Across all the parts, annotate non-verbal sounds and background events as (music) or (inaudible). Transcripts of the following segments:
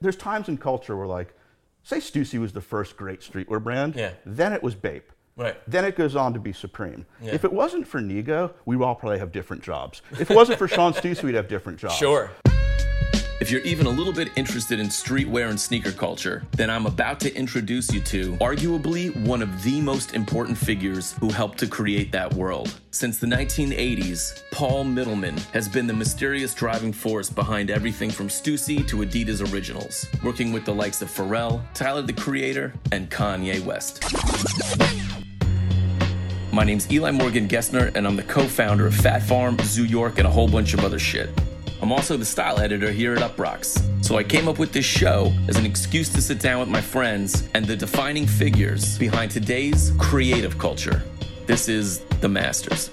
there's times in culture where like, say Stussy was the first great streetwear brand. Yeah. Then it was Bape. Right. Then it goes on to be Supreme. Yeah. If it wasn't for Nigo, we would all probably have different jobs. If it wasn't for Sean Stussy, we'd have different jobs. Sure. If you're even a little bit interested in streetwear and sneaker culture, then I'm about to introduce you to arguably one of the most important figures who helped to create that world. Since the 1980s, Paul Mittleman has been the mysterious driving force behind everything from Stussy to Adidas Originals, working with the likes of Pharrell, Tyler the Creator, and Kanye West. My name's Eli Morgan Gesner, and I'm the co founder of Fat Farm, Zoo York, and a whole bunch of other shit. I'm also the style editor here at Uproxx. So I came up with this show as an excuse to sit down with my friends and the defining figures behind today's creative culture. This is The Masters.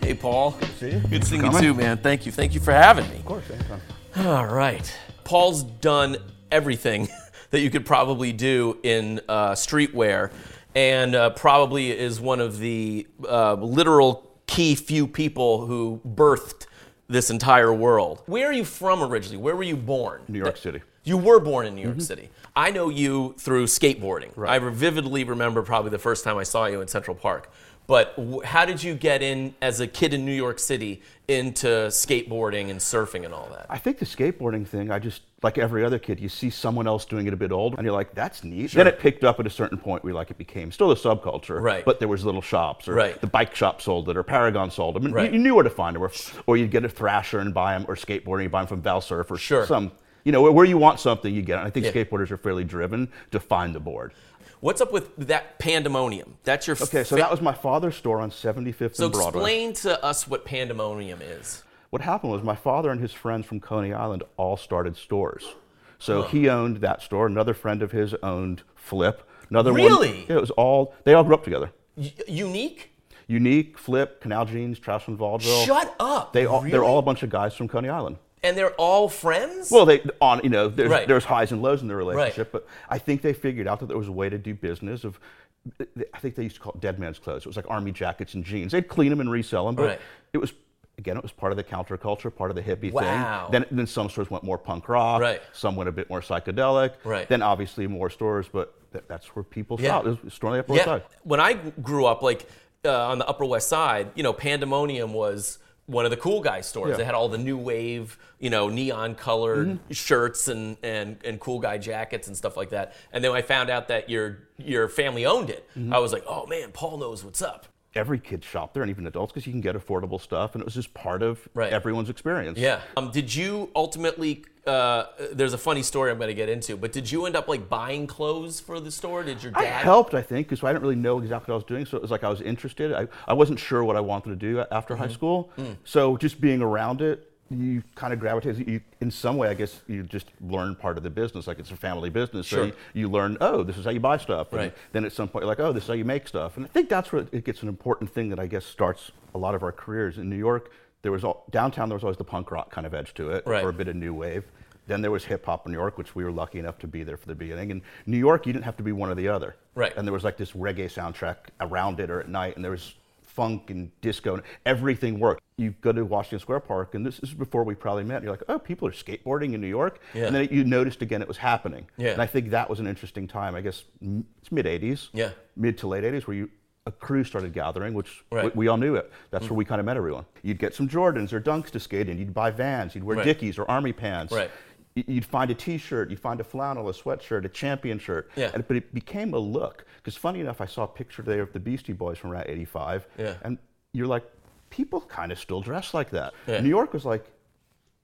Hey, Paul. See you. Good seeing you too, man. Thank you. Thank you for having me. Of course, anytime. All right. Paul's done everything (laughs) that you could probably do in uh, streetwear and uh, probably is one of the uh, literal key few people who birthed this entire world. Where are you from originally? Where were you born? New York City. You were born in New York mm-hmm. City. I know you through skateboarding. I vividly remember probably the first time I saw you in Central Park. But w- how did you get in as a kid in New York City into skateboarding and surfing and all that? I think the skateboarding thing, I just, like every other kid, you see someone else doing it a bit older and you're like, that's neat. Then it picked up at a certain point where like it became still a subculture, Right. but there was little shops, or Right. the bike shop sold it, or Paragon sold them, and Right. you, you knew where to find them, or, or you'd get a Thrasher and buy them, or skateboarding, you buy them from Valsurf, or Sure. some, you know, where, where you want something, you get it. I think Yeah. skateboarders are fairly driven to find the board. What's up with that pandemonium? That's your Okay, so fa- that was my father's store on 75th so and Broadway. So explain to us what pandemonium is. What happened was my father and his friends from Coney Island all started stores. So he owned that store. Another friend of his owned Flip. Another Really? one. Yeah, it was all. They all grew up together. Y- unique? Unique, Flip, Canal Jeans, Trash and Vaudeville. Shut up. They all. They're all a bunch of guys from Coney Island. And they're all friends. Well, they on you know there's Right. there's highs and lows in the relationship, but I think they figured out that there was a way to do business of. I think they used to call it dead man's clothes. It was like army jackets and jeans. They'd clean them and resell them, but Right. it was again it was part of the counterculture, part of the hippie Wow. thing. Then then some stores went more punk rock. Right. Some went a bit more psychedelic. Right. Then obviously more stores, but that, that's where people Yeah. shop. It was store on the Upper West yeah. Side. When I grew up, like uh, on the Upper West Side, you know, Pandemonium was one of the cool guy stores. Yeah. They had all the new wave, you know, neon colored Mm-hmm. shirts and, and and cool guy jackets and stuff like that. And then I found out that your your family owned it. Mm-hmm. I was like, oh man, Paul knows what's up. Every kid shopped there, and even adults, because you can get affordable stuff, and it was just part of Right. everyone's experience. Yeah. Um, did you ultimately? Uh, there's a funny story I'm going to get into, but did you end up like buying clothes for the store? Did your dad? I helped, I think, because I didn't really know exactly what I was doing. So it was like I was interested. I, I wasn't sure what I wanted to do after Mm-hmm. high school. Mm. So just being around it, you kind of gravitate. You, in some way, I guess you just learn part of the business. Like it's a family business. Sure. So you, you learn, oh, this is how you buy stuff. And Right. then at some point, you're like, oh, this is how you make stuff. And I think that's where it gets an important thing that I guess starts a lot of our careers. In New York, there was all, downtown, there was always the punk rock kind of edge to it, Right. or a bit of new wave. Then there was hip hop in New York, which we were lucky enough to be there for the beginning. In New York, you didn't have to be one or the other. Right. And there was like this reggae soundtrack around it or at night, and there was funk and disco, and everything worked. You go to Washington Square Park, and this is before we probably met. You're like, oh, people are skateboarding in New York. Yeah. And then you noticed again it was happening. Yeah. And I think that was an interesting time. I guess it's mid 80s. Yeah. Mid to late 80s, where you a crew started gathering, which Right. Mm. we, we all knew it. That's where we kind of met everyone. You'd get some Jordans or Dunks to skate in. You'd buy Vans. You'd wear Right. Dickies or Army pants. Right. You'd find a T-shirt. You'd find a flannel, a sweatshirt, a champion shirt. Yeah. And, but it became a look. Because funny enough, I saw a picture there of the Beastie Boys from around '85. Yeah. And you're like, people kind of still dress like that. Yeah. New York was like,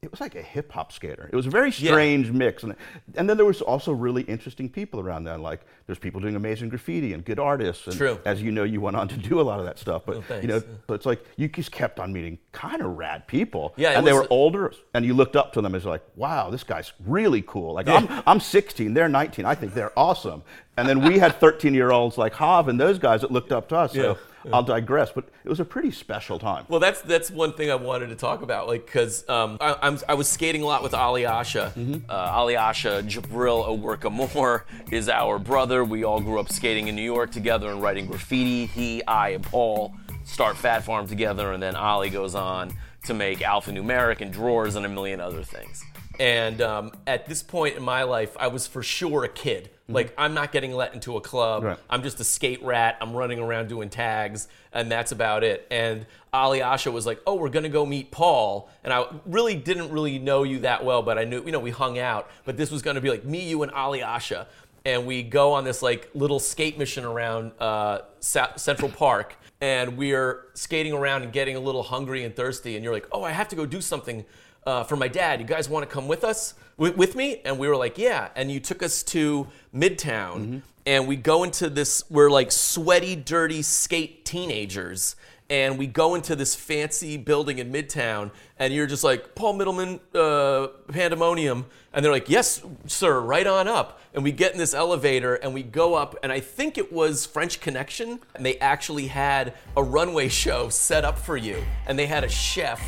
it was like a hip hop skater. It was a very strange mix, and and then there was also really interesting people around then. Like there's people doing amazing graffiti and good artists. And True. As you know, you went on to do a lot of that stuff. But Oh, you know, so it's like you just kept on meeting kind of rad people. Yeah, and they were older, and you looked up to them as like, wow, this guy's really cool. Like I'm I'm 16, they're 19. I think they're awesome. And then we had 13 year olds like Hav and those guys that looked up to us. So I'll digress, but it was a pretty special time. Well, that's that's one thing I wanted to talk about, like because um, I, I'm I was skating a lot with Alyasha. Mm-hmm. Uh, Alyasha Jabril Owerka-Moore (laughs) is our brother. We all grew up skating in New York together and writing graffiti. He, I, and Paul start Fat Farm together, and then Ali goes on to make alphanumeric and Droors and a million other things. And um, at this point in my life, I was for sure a kid. Like, I'm not getting let into a club. Right. I'm just a skate rat. I'm running around doing tags, and that's about it. And Alyasha was like, "Oh, we're gonna go meet Paul," and I really didn't really know you that well, but I knew, you know, we hung out. But this was gonna be like me, you, and Alyasha, and we go on this like little skate mission around uh, Sa- Central Park, and we're skating around and getting a little hungry and thirsty. And you're like, "Oh, I have to go do something." Uh, for my dad, you guys want to come with us, with, with me? And we were like, yeah. And you took us to Midtown, and we go into this. We're like sweaty, dirty skate teenagers, and we go into this fancy building in Midtown, and you're just like Paul Mittleman, uh, Pandemonium, and they're like, yes, sir, right on up. And we get in this elevator, and we go up, and I think it was French Connection, and they actually had a runway (laughs) show set up for you, and they had a chef,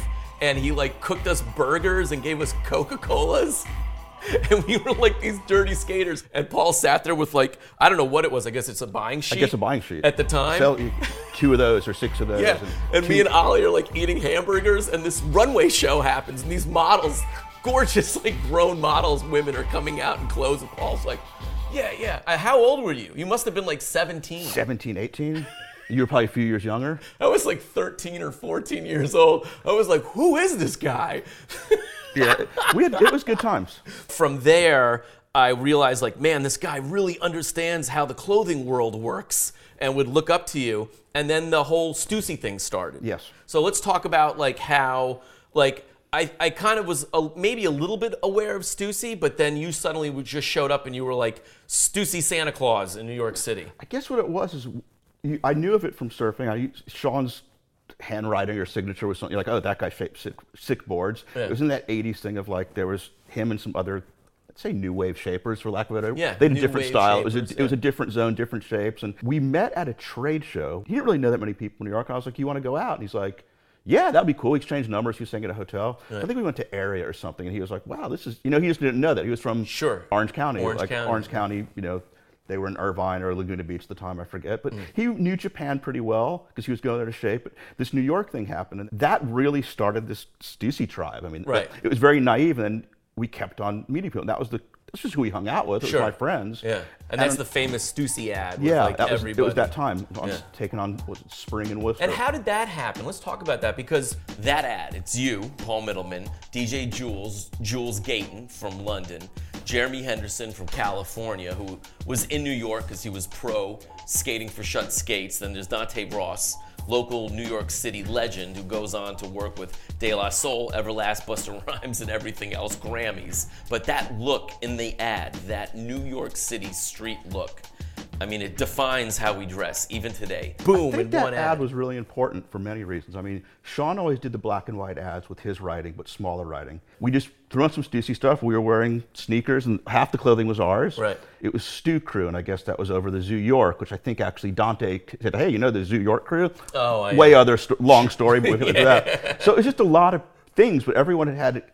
and he like cooked us burgers and gave us Coca Colas. (laughs) And we were like these dirty skaters. And Paul sat there with like, I don't know what it was. I guess it's a buying sheet. I guess a buying sheet. At the time. Sell you two of those or six of those. yeah. And me and Ollie are like eating hamburgers, and this runway show happens, and these models, gorgeous, (laughs) like grown models, women are coming out in clothes, and Paul's like, yeah, yeah. Uh, How old were you? You must have been like 17. 17, 18. You were probably a few years younger. I was like 13 or 14 years old. I was like, who is this guy? (laughs) Yeah, we had, it was good times. from there, I realized like, man, this guy really understands how the clothing world works and would look up to you. And then the whole Stussy thing started. Yes. So let's talk about like how like I, I kind of was a, maybe a little bit aware of Stussy, but then you suddenly just showed up and you were like Stussy Santa Claus in New York City. I guess what it was is you, I knew of it from surfing. I Sean's handwriting or signature was something you're like, oh, that guy shaped sick, sick boards. Yeah. It was in that '80s thing of like there was him and some other. I'd say new wave shapers, for lack of a better. Yeah, they had a different style. it was shapers, a, it was a different zone, different shapes, and we met at a trade show. He didn't really know that many people in New York. And I was like, "You want to go out?" And he's like, "Yeah, that'd be cool." We exchanged numbers. He was staying at a hotel. I think we went to Area or something, and he was like, "Wow, this is." You know, he just didn't know that he was from Sure. Orange County, Orange like County. Orange County. You know, they were in Irvine or Laguna Beach at the time, I forget. Mm. But he knew Japan pretty well because he was going there to shape. But this New York thing happened, and that really started this Stussy tribe. I mean, Right. it was very naive, and then we kept on meeting people. And that was the that's just who we hung out with. It Sure. was my friends. Yeah. And that's the famous Stussy ad with yeah. like that was, everybody. it was that time. I was Yeah. taking on was it Spring and Wooster. And how did that happen? Let's talk about that because that ad, it's you, Paul Mittleman, DJ Jules, Jules Gayton from London, Jeremy Henderson from California, who was in New York because he was pro skating for Shut Skates. Then there's Dante Ross, local New York City legend who goes on to work with De La Soul, Everlast, Busta Rhymes, and everything else, Grammys. But that look in the ad, that New York City street look, I mean, it defines how we dress even today. Boom, I think in that one ad ad. was really important for many reasons. I mean, Sean always did the black and white ads with his writing, but smaller writing. We just threw on some Stussy stuff. We were wearing sneakers, and half the clothing was ours. Right. It was Stu Crew, and I guess that was over the Zoo York, which I think actually Dante said, "Hey, you know the Zoo York crew?" Oh, I- way other sto- long story, but we can get that. So it was just a lot of things, but everyone had had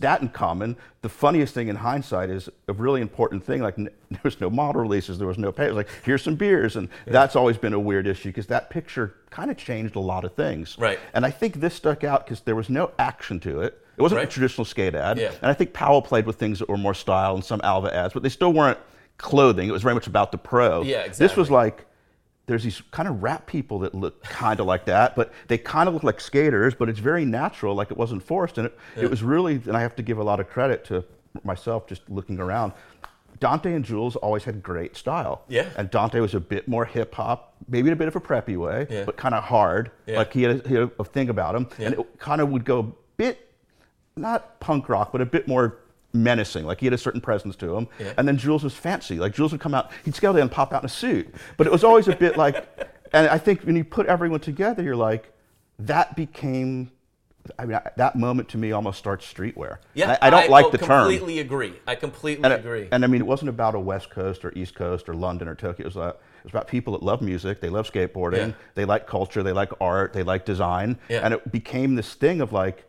that in common. The funniest thing in hindsight is a really important thing. Like n- (laughs) there was no model releases, there was no pay. It was like here's some beers, and that's always been a weird issue because that picture kind of changed a lot of things. Right. And I think this stuck out because there was no action to it. It wasn't Right. a traditional skate ad. Yeah. And I think Powell played with things that were more style and some Alva ads, but they still weren't clothing. It was very much about the pro. Yeah, exactly. This was like there's these kind of rap people that look kind of like that, but they kind of look like skaters, but it's very natural, like it wasn't forced. And it, it was really, and I have to give a lot of credit to myself just looking around. Dante and Jules always had great style. Yeah. And Dante was a bit more hip hop, maybe in a bit of a preppy way, Yeah. but kind of hard. Yeah. Like he had, a, he had a thing about him. And it kind of would go a bit, not punk rock, but a bit more menacing. Like he had a certain presence to him. Yeah. And then Jules was fancy. Like Jules would come out, he'd scale down and pop out in a suit. But it was always a bit (laughs) like, and I think when you put everyone together, you're like, that became, I mean, I- that moment to me almost starts streetwear. Yeah, And I, I don't like oh, the term. I completely agree. I completely And, agree. and I mean, it wasn't about a West Coast or East Coast or London or Tokyo. It was, uh, it was about people that love music, they love skateboarding, Yeah. they like culture, they like art, they like design. Yeah. And it became this thing of like,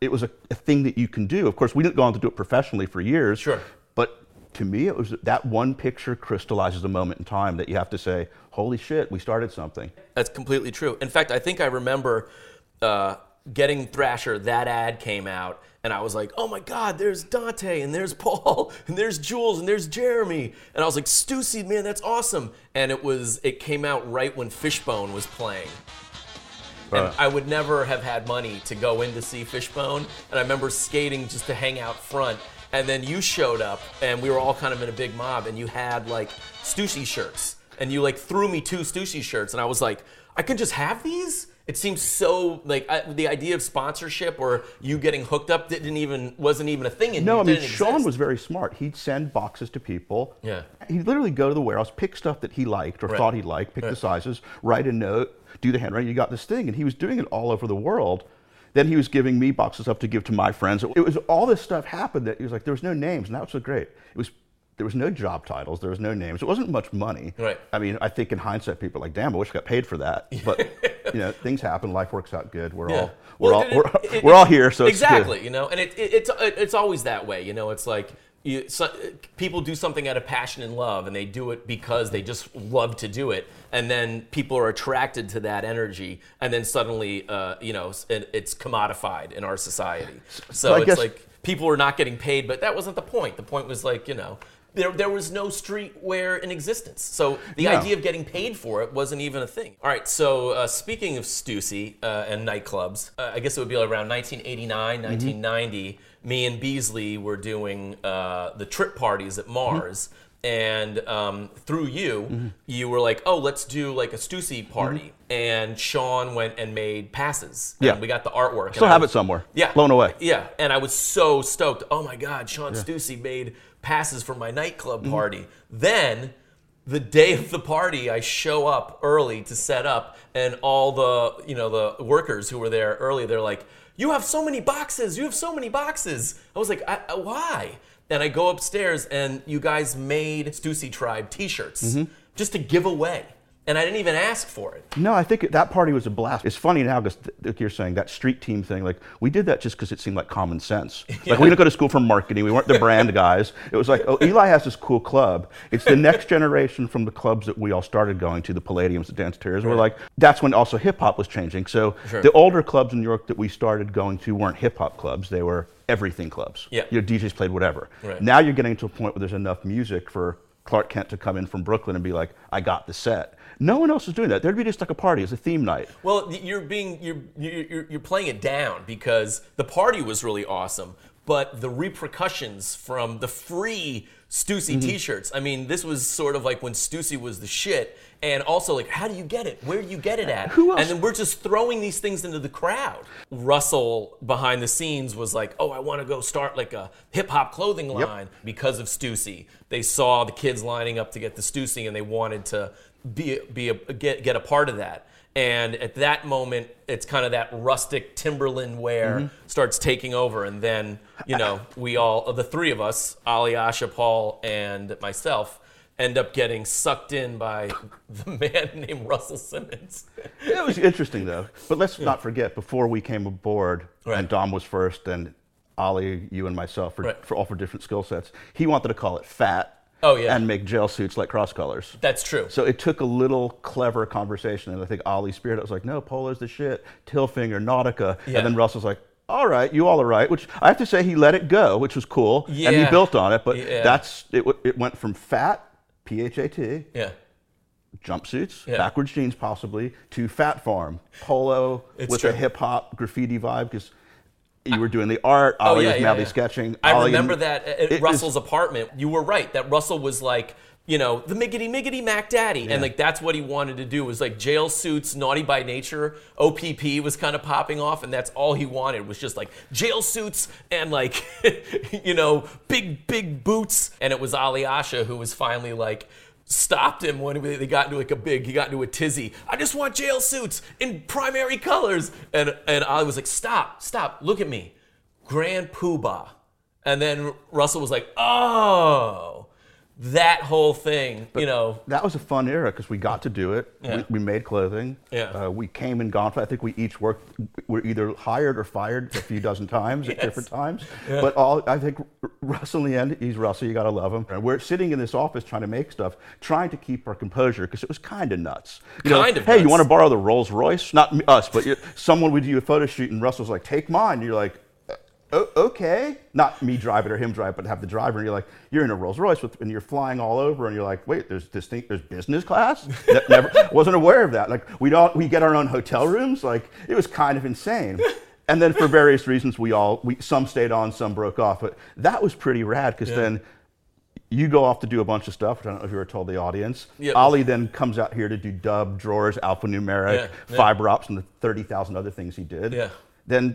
it was a, a thing that you can do. Of course, we didn't go on to do it professionally for years. Sure. But to me, it was that one picture crystallizes a moment in time that you have to say, holy shit, we started something. That's completely true. In fact, I think I remember uh, getting Thrasher, that ad came out, and I was like, oh my God, there's Dante, and there's Paul, (laughs) and there's Jules, and there's Jeremy. And I was like, Stussy, man, that's awesome. And it was, it came out right when Fishbone was playing. And Right. I would never have had money to go in to see Fishbone. And I remember skating just to hang out front. And then you showed up, and we were all kind of in a big mob, and you had like Stussy shirts. And you like threw me two Stussy shirts, and I was like, I can just have these? It seems so like I, the idea of sponsorship or you getting hooked up didn't even wasn't even a thing in No. I mean Sean exist. was very smart. He'd send boxes to people. Yeah. He'd literally go to the warehouse, pick stuff that he liked or Right. thought he liked, pick the sizes, write a note, do the handwriting. You got this thing, and he was doing it all over the world. Then he was giving me boxes up to give to my friends. It was all this stuff happened that he was like, there was no names, and that was so great. It was there was no job titles, there was no names. It wasn't much money. Right. I mean, I think in hindsight, people are like, damn, I wish I got paid for that. (laughs) But you know, things happen. Life works out good. We're all we're Well, all it- we're, it- it- we're all here, so exactly, you know, and it, it, it's it's always that way, you know. It's like you, so, people do something out of passion and love, and they do it because they just love to do it, and then people are attracted to that energy, and then suddenly, uh, you know, it, it's commodified in our society. So I it's guess- like people are not getting paid, but that wasn't the point. The point was like, you know. There, there was no streetwear in existence. So the No. idea of getting paid for it wasn't even a thing. All right, so uh, speaking of Stussy uh, and nightclubs, uh, I guess it would be around 1989, 1990. Me and Beasley were doing uh, the trip parties at Mars. And um, through you, you were like, "Oh, let's do like a Stussy party." And Sean went and made passes. Yeah. we got the artwork. Still have was- it somewhere. yeah. Blown away. Yeah. And I was so stoked. Oh my God, Sean Stussy made passes for my nightclub Mm-hmm. party. Then the day of the party, I show up early to set up, and all the you know the workers who were there early, they're like, "You have so many boxes. You have so many boxes." I was like, I, I- "Why?" And I go upstairs, and you guys made Stussy Tribe T-shirts Mm-hmm. just to give away, and I didn't even ask for it. No, I think that party was a blast. It's funny now because, like you're saying, that street team thing, like, we did that just because it seemed like common sense. (laughs) Like, we didn't go to school for marketing. We weren't the brand guys. It was like, oh, Eli has this cool club. It's the next generation from the clubs that we all started going to, the Palladiums, the Danceterias. We're like, that's when also hip hop was changing. So Sure. the older clubs in New York that we started going to weren't hip hop clubs. They were everything clubs. Yeah. Your DJs played whatever. Right. Now you're getting to a point where there's enough music for Clark Kent to come in from Brooklyn and be like, I got the set. No one else is doing that. There'd be just like a party. It's a theme night. Well, you're being you're you're you're playing it down because the party was really awesome, but the repercussions from the free Stussy Mm-hmm. T-shirts. I mean, this was sort of like when Stussy was the shit, and also like, how do you get it? Where do you get it at? Who else- And then we're just throwing these things into the crowd. Russell behind the scenes was like, "Oh, I want to go start like a hip hop clothing line because of Stussy." They saw the kids lining up to get the Stussy, and they wanted to be be a, get get a part of that. And at that moment, it's kind of that rustic Timberland wear mm-hmm. starts taking over, and then you know we all the three of us, Ali, Asha, Paul, and myself. End up getting sucked in by the (laughs) man named Russell Simmons. It was interesting though. But let's not forget, before we came aboard, Right. and Dom was first, and Ali, you and myself, for, Right. for all for different skill sets. He wanted to call it fat. Oh, yeah. And make jail suits like cross colors. That's true. So it took a little clever conversation, and I think Ali Spirit was like, "No, Polo's the shit." Hilfiger, Nautica, Yeah. and then Russell's like, "All right, you all are right." Which I have to say, he let it go, which was cool, and he built on it. But Yeah. that's it. w- It went from fat, P H A T, yeah. jumpsuits, Yeah. backwards jeans possibly, to Fat Farm, polo It's with true. a hip hop graffiti vibe because you were doing the art, oh, Ali was madly sketching. Oh, I Ali- remember that at it Russell's apartment. You were right. That Russell was like, you know, the miggity miggity Mac Daddy, and like that's what he wanted to do was like jail suits, naughty by nature. OPP was kind of popping off, and that's all he wanted was just like jail suits and like, (laughs) you know, big big boots. And it was Alyasha who was finally like. Stopped him when they got into like a big. He got into a tizzy. I just want jail suits in primary colors, and and Ali was like, "Stop, stop, look at me, Grand Poobah." And then Russell was like, "Oh, that whole thing, you know, that was a fun era because we got to do it. Yeah. We, we made clothing. Yeah. Uh, we came and gone. I think we each worked. Were either hired or fired a few dozen times at (laughs) different times. But all I think Russell in the end, he's Russell. You gotta love him. And we're sitting in this office trying to make stuff, trying to keep our composure because it was kind of nuts. You know, Kind of Hey, you want to borrow the Rolls Royce? Not us, but someone would do a photo shoot, and Russell's like, "Take mine." You're like. "O- okay, not me drive it or him drive, it, but have the driver, and you're like, you're in a Rolls Royce, with, and you're flying all over, and you're like, wait, there's this thing, there's business class. Ne- (laughs) Never wasn't aware of that. Like we don't, we get our own hotel rooms. Like it was kind of insane. (laughs) And then for various reasons, we all, we some stayed on, some broke off, but that was pretty rad because then you go off to do a bunch of stuff. which I don't know if you were told the audience. Yeah. Ollie then comes out here to do dub, Droors, alphanumeric, Yeah, yeah. fiber ops, and the 30,000 other things he did. Yeah. Then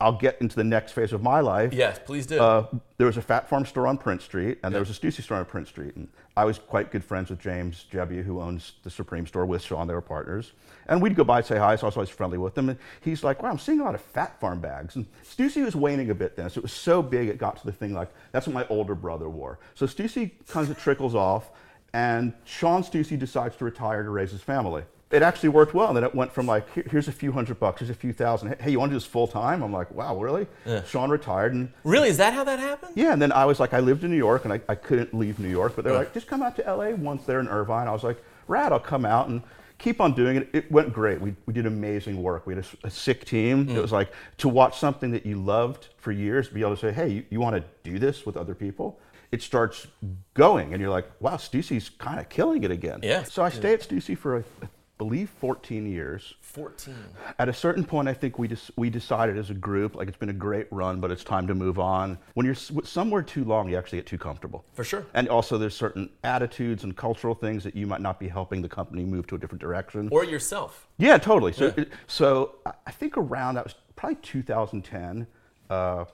I'll get into the next phase of my life. yes, please do. Uh, there was a Fat Farm store on Prince Street, and there was a Stussy store on Prince Street. And I was quite good friends with James Jebbia, who owns the Supreme store with Sean. They were partners. And we'd go by and say hi, so I was always friendly with them. And he's like, wow, I'm seeing a lot of Fat Farm bags. And Stussy was waning a bit then, so it was so big it got to the thing like, that's what my older brother wore. So Stussy kind of trickles off, and Sean Stussy decides to retire to raise his family. It actually worked well, and then it went from like, "Here- here's a few hundred bucks, here's a few thousand. Hey, you want to do this full time? I'm like, wow, really? Sean retired, and really, is that how that happened? yeah, and then I was like, I lived in New York and I, I couldn't leave New York, but they're like, just come out to LA once they're in Irvine. I was like, rad, I'll come out and keep on doing it. It went great. We, we did amazing work. We had a sick team. Mm. It was like to watch something that you loved for years, be able to say, hey, you, you want to do this with other people? It starts going, and you're like, wow, Stussy's kind of killing it again. Yeah. So I stay at Stussy for, I believe, 14 years Fourteen. at a certain point, I think we just we decided as a group, like it's been a great run, but it's time to move on. When you're s- somewhere too long, you actually get too comfortable. For sure. And also, there's certain attitudes and cultural things that you might not be helping the company move to a different direction. Or yourself. Yeah, totally. So, it- so I- I think around that was probably 2010. Uh,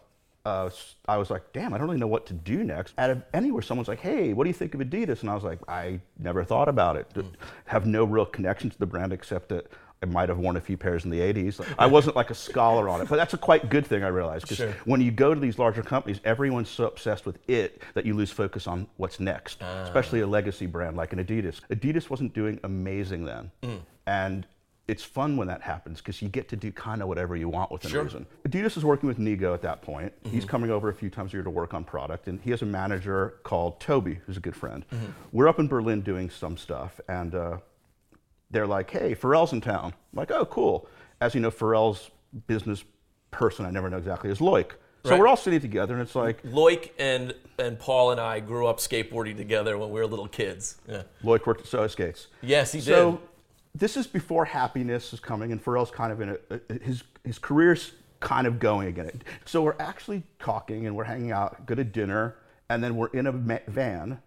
uh, I was like, damn, I don't really know what to do next. Out of anywhere, someone's like, hey, what do you think of Adidas? And I was like, I never thought about it. D- Have no real connection to the brand except that I might have worn a few pairs in the 80s. Like, I wasn't like a scholar on it, but that's a quite good thing I realized because Sure. when you go to these larger companies, everyone's so obsessed with it that you lose focus on what's next, especially a ah. legacy brand like an Adidas. Adidas wasn't doing amazing then. Hmm. And it's fun when that happens because you get to do kind of whatever you want within Sure. reason. Adidas is working with Nigo at that point. He's coming over a few times a year to work on product, and he has a manager called Toby, who's a good friend. We're up in Berlin doing some stuff, and uh, they're like, "Hey, Pharrell's in town." I'm like, "Oh, cool." As you know, Pharrell's business person, I never know exactly, is Loic. So Right. we're all sitting together, and it's like Loic and and Paul and I grew up skateboarding together when we were little kids. Yeah. Loic worked at Soho Skates. Yes, he So did. This is before happiness is coming, and Pharrell's kind of in a, his his career's kind of going again. So we're actually talking and we're hanging out, go to dinner, and then we're in a ma- van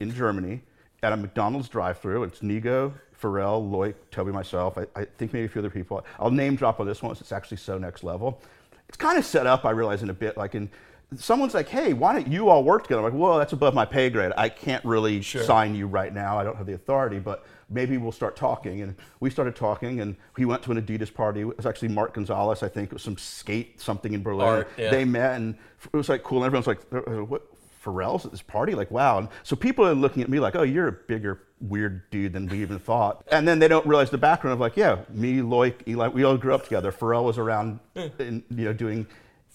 in Germany at a McDonald's drive-through. It's Nigo, Pharrell, Loic, Toby, myself. I, I think maybe a few other people. I'll name drop on this one. Since it's actually so next level. It's kind of set up. I realize in a bit like in. Someone's like, "Hey, why don't you all work together?" I'm like, "Whoa, that's above my pay grade. I can't really sign you right now. I don't have the authority, but maybe we'll start talking. And we started talking, and he went to an Adidas party. It was actually Mark Gonzalez, I think. It was some skate something in Berlin. Art, yeah. They met, and it was like cool. And everyone's like, "Uh, "What? Pharrell's at this party? Like, wow!" And so people are looking at me like, "Oh, you're a bigger, weird dude than we even thought." And then they don't realize the background of like, "Yeah, me, Loic, Eli, we all grew up together. Pharrell was around, in, you know, doing."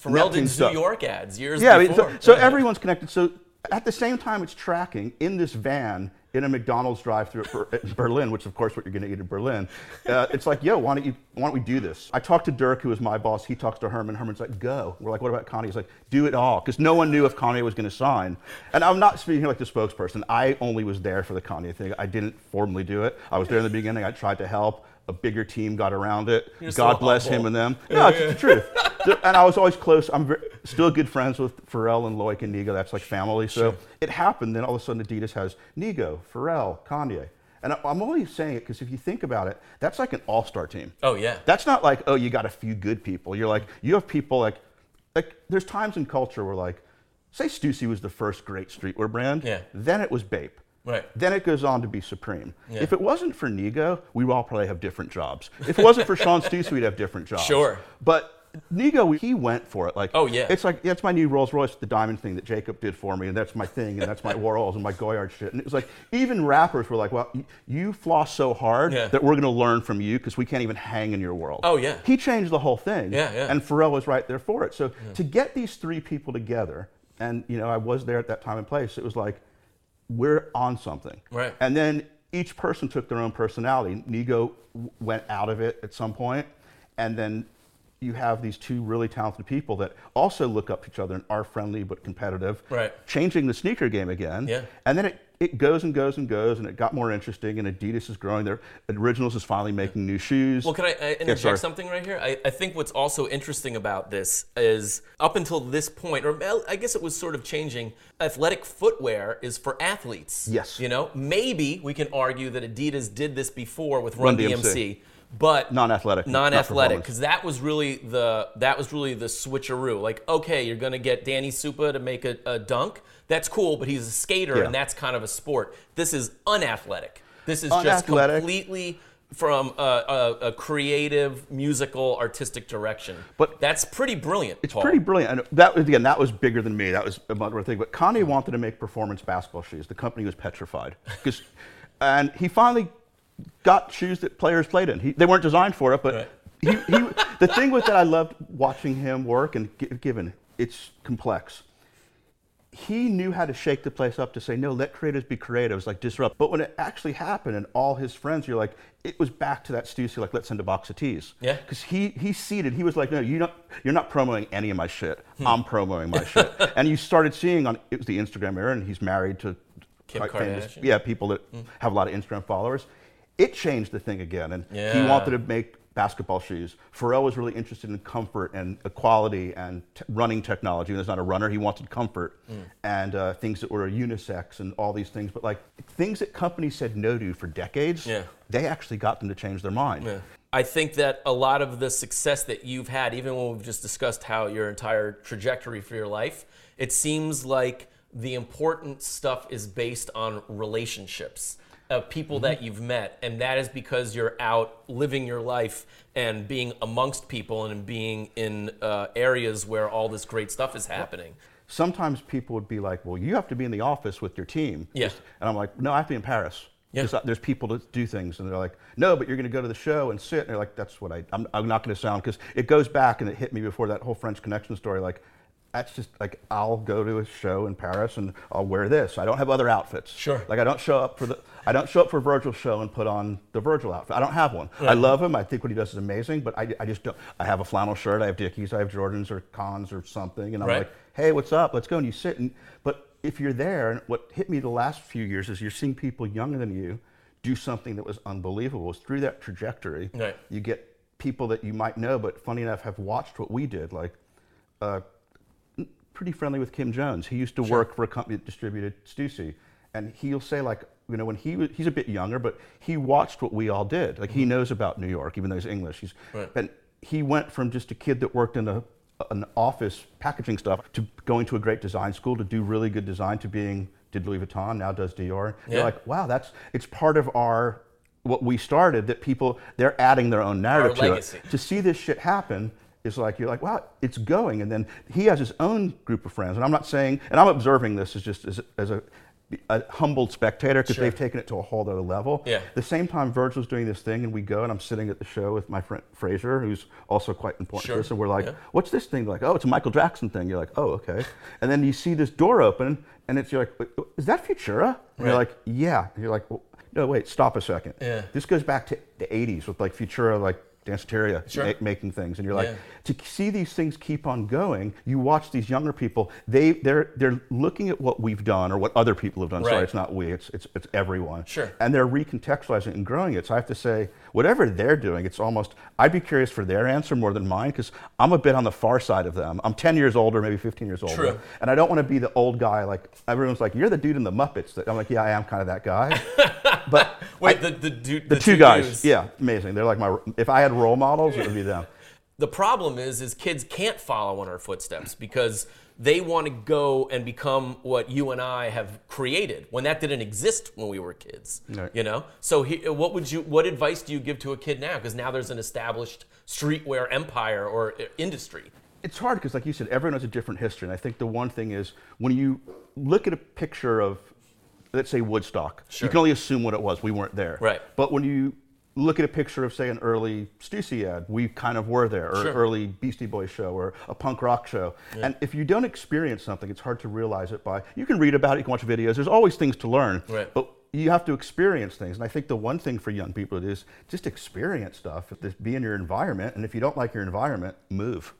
Pharrell did New stuff. York ads years Yeah, I mean, before. so, so everyone's connected. So at the same time, it's tracking in this van in a McDonald's drive-through at at Berlin, which of course what you're going to eat in Berlin. Uh, it's like, yo, why don't you? Why don't we do this? I talked to Dirk, who was my boss. He talks to Herman. Herman's like, go. We're like, what about Kanye? He's like, do it all, because no one knew if Kanye was going to sign. And I'm not speaking like the spokesperson. I only was there for the Kanye thing. I didn't formally do it. I was there in the beginning. I tried to help. A bigger team got around it. You're God so bless humble. him and them. No, it's the truth. And I was always close. I'm ver- still good friends with Pharrell and Loic and Nigo. That's like family. So it happened. Then all of a sudden, Adidas has Nigo, Pharrell, Kanye. And I'm only saying it because if you think about it, that's like an all-star team. Oh yeah. That's not like, oh, you got a few good people. You're like, you have people like, like there's times in culture where like, say Stussy was the first great streetwear brand. Yeah. Then it was Bape. Right. Then it goes on to be Supreme. Yeah. If it wasn't for Nigo, we would all probably have different jobs. If it wasn't for Sean Stussy, we'd have different jobs. Sure. But Nigo, he went for it. Like, Oh, yeah. it's like that's my new Rolls Royce, the diamond thing that Jacob did for me, and that's my thing, and that's my (laughs) Warhols and my Goyard shit. And it was like even rappers were like, well, y- you floss so hard Yeah. that we're going to learn from you because we can't even hang in your world. Oh, yeah. He changed the whole thing. Yeah, yeah. And Pharrell was right there for it. So to get these three people together, and you know, I was there at that time and place. It was like we're on something. Right. And then each person took their own personality. Nigo went out of it at some point, and then you have these two really talented people that also look up to each other and are friendly but competitive. Right. Changing the sneaker game again. Yeah. And then it, it goes and goes and goes, and it got more interesting. And Adidas is growing. Their Originals is finally making new shoes. Well, can I uh, interject sorry. something right here? I, I think what's also interesting about this is up until this point, or I guess it was sort of changing, athletic footwear is for athletes. Yes. You know, maybe we can argue that Adidas did this before with Run, Run DMC. DMC. But Non-athletic, non-athletic, because that was really the that was really the switcheroo. Like, okay, you're gonna get Danny Supa to make a, a dunk. That's cool, but he's a skater, Yeah. and that's kind of a sport. This is unathletic. This is just completely from a, a, a creative, musical, artistic direction. But- that's pretty brilliant. It's Paul. pretty brilliant. And that was again, that was bigger than me. That was a another thing. But Kanye wanted to make performance basketball shoes. The company was petrified because, and he finally got shoes that players played in. He, they weren't designed for it, but Right. he, he, the thing was that I loved watching him work and gi- given it's complex. He knew how to shake the place up to say, no, let creators be creative. It's like disrupt. But when it actually happened and all his friends, you're like, it was back to that Stussy, like, let's send a box of teas. Yeah. Because he, he seeded, he was like, no, you don't, you're not promoting any of my shit. Hmm. I'm promoting my shit. (laughs) And you started seeing on, it was the Instagram era, and he's married to Kim quite famous, Kardashian? yeah, people that have a lot of Instagram followers. It changed the thing again. And he wanted to make basketball shoes. Pharrell was really interested in comfort and equality and t- running technology. And was not a runner. He wanted comfort and uh, things that were unisex and all these things. But like things that companies said no to for decades, Yeah. they actually got them to change their mind. Yeah. I think that a lot of the success that you've had, even when we've just discussed how your entire trajectory for your life, it seems like the important stuff is based on relationships of people that you've met. And that is because you're out living your life and being amongst people and being in uh, areas where all this great stuff is happening. Sometimes people would be like, well, you have to be in the office with your team. Yeah. And I'm like, no, I have to be in Paris. Yeah. There's, there's people to do things, and they're like, no, but you're going to go to the show and sit. And they're like, that's what I, I'm, I'm not going to sound, because it goes back and it hit me before that whole French Connection story. Like, that's just like, I'll go to a show in Paris and I'll wear this. I don't have other outfits. Sure. Like, I don't show up for the, I don't show up for Virgil's show and put on the Virgil outfit. I don't have one. I love him. I think what he does is amazing, but I, I just don't. I have a flannel shirt. I have Dickies. I have Jordans or Cons or something. And I'm Right. like, hey, what's up? Let's go. And you sit. And, but if you're there, and what hit me the last few years is you're seeing people younger than you do something that was unbelievable. It's through that trajectory, Right. you get people that you might know, but funny enough, have watched what we did. Like, uh, pretty friendly with Kim Jones. He used to work for a company that distributed Stussy. And he'll say, like, you know, when he was, he's a bit younger, but he watched what we all did. Like, he mm-hmm. knows about New York, even though he's English. He's, Right. And he went from just a kid that worked in a, an office packaging stuff to going to a great design school to do really good design to being, did Louis Vuitton, now does Dior. Yeah. You're like, wow, that's, it's part of our, what we started that people, they're adding their own narrative to it. To see this shit happen is like, you're like, wow, it's going. And then he has his own group of friends. And I'm not saying, and I'm observing this as just as, as a, a humbled spectator because Sure. they've taken it to a whole other level. Yeah. The same time Virgil's doing this thing and we go and I'm sitting at the show with my friend Fraser, who's also quite important Sure. to us. And we're like, Yeah. what's this thing? Like, oh, it's a Michael Jackson thing. You're like, oh, okay. And then you see this door open and it's, you're like, is that Futura? And you're like, yeah. And you're like, well, no, wait, stop a second. Yeah. This goes back to the 80s with like Futura, like Danceteria Sure. ma- making things. And you're like, Yeah. to see these things keep on going, you watch these younger people, they, they're, they're looking at what we've done or what other people have done. Right. Sorry, it's not we, it's, it's, it's everyone. Sure. And they're recontextualizing and growing it. So I have to say, whatever they're doing, it's almost, I'd be curious for their answer more than mine because I'm a bit on the far side of them. I'm 10 years older, maybe 15 years older. True. And I don't want to be the old guy, like, everyone's like, you're the dude in the Muppets. That I'm like, yeah, I am kind of that guy. (laughs) but Wait, the, the, dude, the, two, guys, dudes. yeah, amazing. They're like my, if I had role models, it would be them. (laughs) The problem is, is kids can't follow in our footsteps because they want to go and become what you and I have created when that didn't exist when we were kids. Right. You know, so he, what would you, what advice do you give to a kid now? Because now there's an established streetwear empire or uh, industry. It's hard because, like you said, everyone has a different history. And I think the one thing is when you look at a picture of, let's say, Woodstock, Sure. you can only assume what it was. We weren't there. Right. But when you look at a picture of, say, an early Stussy ad, we kind of were there, or Sure. an early Beastie Boys show, or a punk rock show. And if you don't experience something, it's hard to realize it by. You can read about it, you can watch videos. There's always things to learn. Right. But you have to experience things. And I think the one thing for young people is just experience stuff. Just be in your environment. And if you don't like your environment, move.